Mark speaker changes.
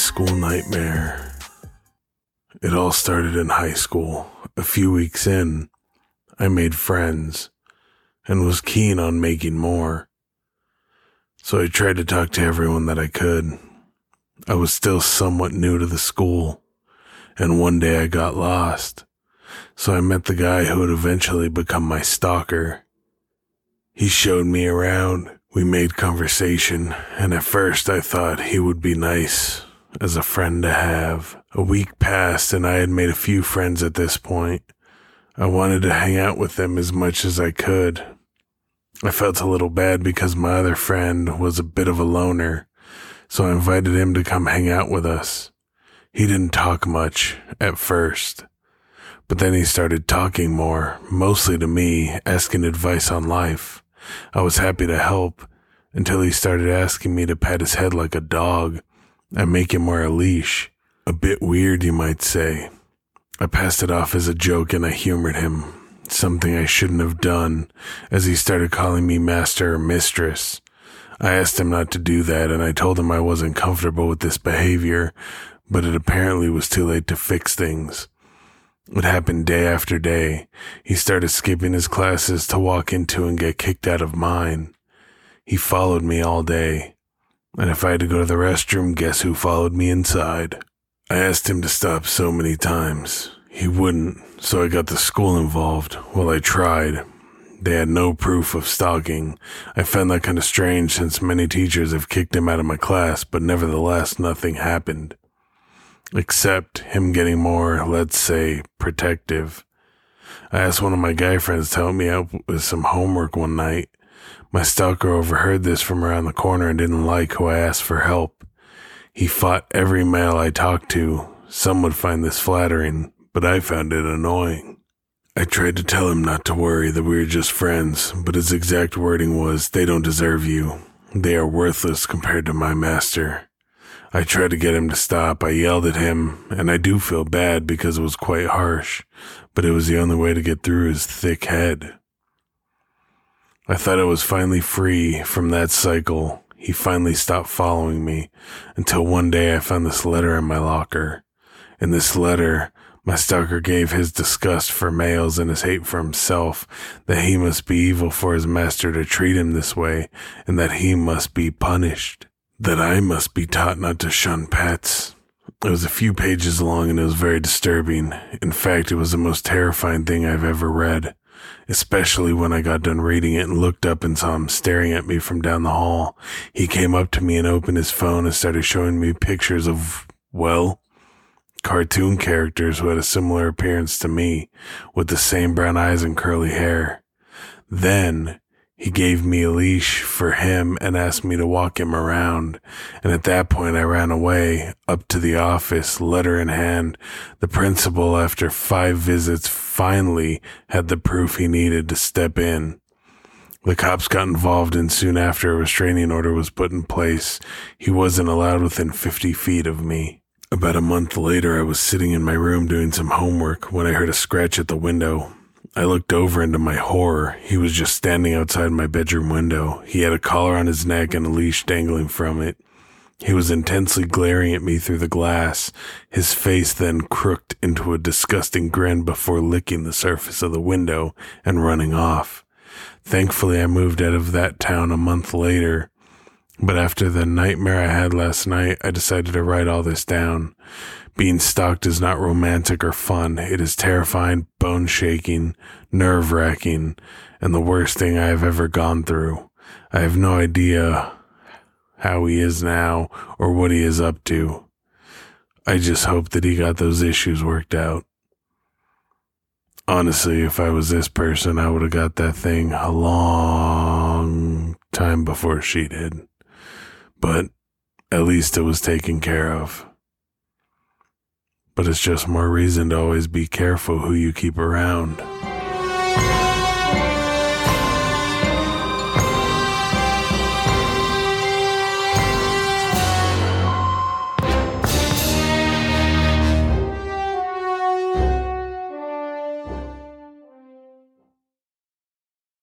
Speaker 1: school nightmare. It all started in high school. A few weeks in, I made friends and was keen on making more. So I tried to talk to everyone that I could. I was still somewhat new to the school, and one day I got lost. So I met the guy who would eventually become my stalker. He showed me around. We made conversation, and at first I thought he would be nice as a friend to have. A week passed, and I had made a few friends at this point. I wanted to hang out with them as much as I could. I felt a little bad because my other friend was a bit of a loner, so I invited him to come hang out with us. He didn't talk much at first, but then he started talking more, mostly to me, asking advice on life. I was happy to help until he started asking me to pat his head like a dog and make him wear a leash. A bit weird, you might say. I passed it off as a joke and I humored him, something I shouldn't have done, as he started calling me master or mistress. I asked him not to do that and I told him I wasn't comfortable with this behavior, but it apparently was too late to fix things. It happened day after day. He started skipping his classes to walk into and get kicked out of mine. He followed me all day. And if I had to go to the restroom, guess who followed me inside? I asked him to stop so many times. He wouldn't, so I got the school involved. Well, I tried. They had no proof of stalking. I found that kind of strange since many teachers have kicked him out of my class, but nevertheless, nothing happened except him getting more, let's say, protective. I asked one of my guy friends to help me out with some homework one night. My stalker overheard this from around the corner and didn't like who I asked for help. He fought every male I talked to. Some would find this flattering, but I found it annoying. I tried to tell him not to worry, that we were just friends, but his exact wording was, they don't deserve you. They are worthless compared to my master. I tried to get him to stop. I yelled at him, and I do feel bad because it was quite harsh, but it was the only way to get through his thick head. I thought I was finally free from that cycle. He finally stopped following me until one day I found this letter in my locker. In this letter, my stalker gave his disgust for males and his hate for himself, that he must be evil for his master to treat him this way, and that he must be punished that I must be taught not to shun pets. It was a few pages long and it was very disturbing. In fact, it was the most terrifying thing I've ever read, especially when I got done reading it and looked up and saw him staring at me from down the hall. He came up to me and opened his phone and started showing me pictures of, well, cartoon characters who had a similar appearance to me, with the same brown eyes and curly hair. Then he gave me a leash for him and asked me to walk him around. And at that point, I ran away up to the office, letter in hand. The principal, after five visits, finally had the proof he needed to step in. The cops got involved and soon after a restraining order was put in place. He wasn't allowed within 50 feet of me. About a month later, I was sitting in my room doing some homework when I heard a scratch at the window. I looked over into my horror. He was just standing outside my bedroom window. He had a collar on his neck and a leash dangling from it. He was intensely glaring at me through the glass, his face then crooked into a disgusting grin before licking the surface of the window and running off. Thankfully, I moved out of that town a month later. But after the nightmare I had last night, I decided to write all this down. Being stalked is not romantic or fun. It is terrifying, bone shaking, nerve wracking, and the worst thing I have ever gone through. I have no idea how he is now or what he is up to. I just hope that he got those issues worked out. Honestly, if I was this person, I would have got that thing a long time before she did. But at least it was taken care of but it's just more reason to always be careful who you keep around.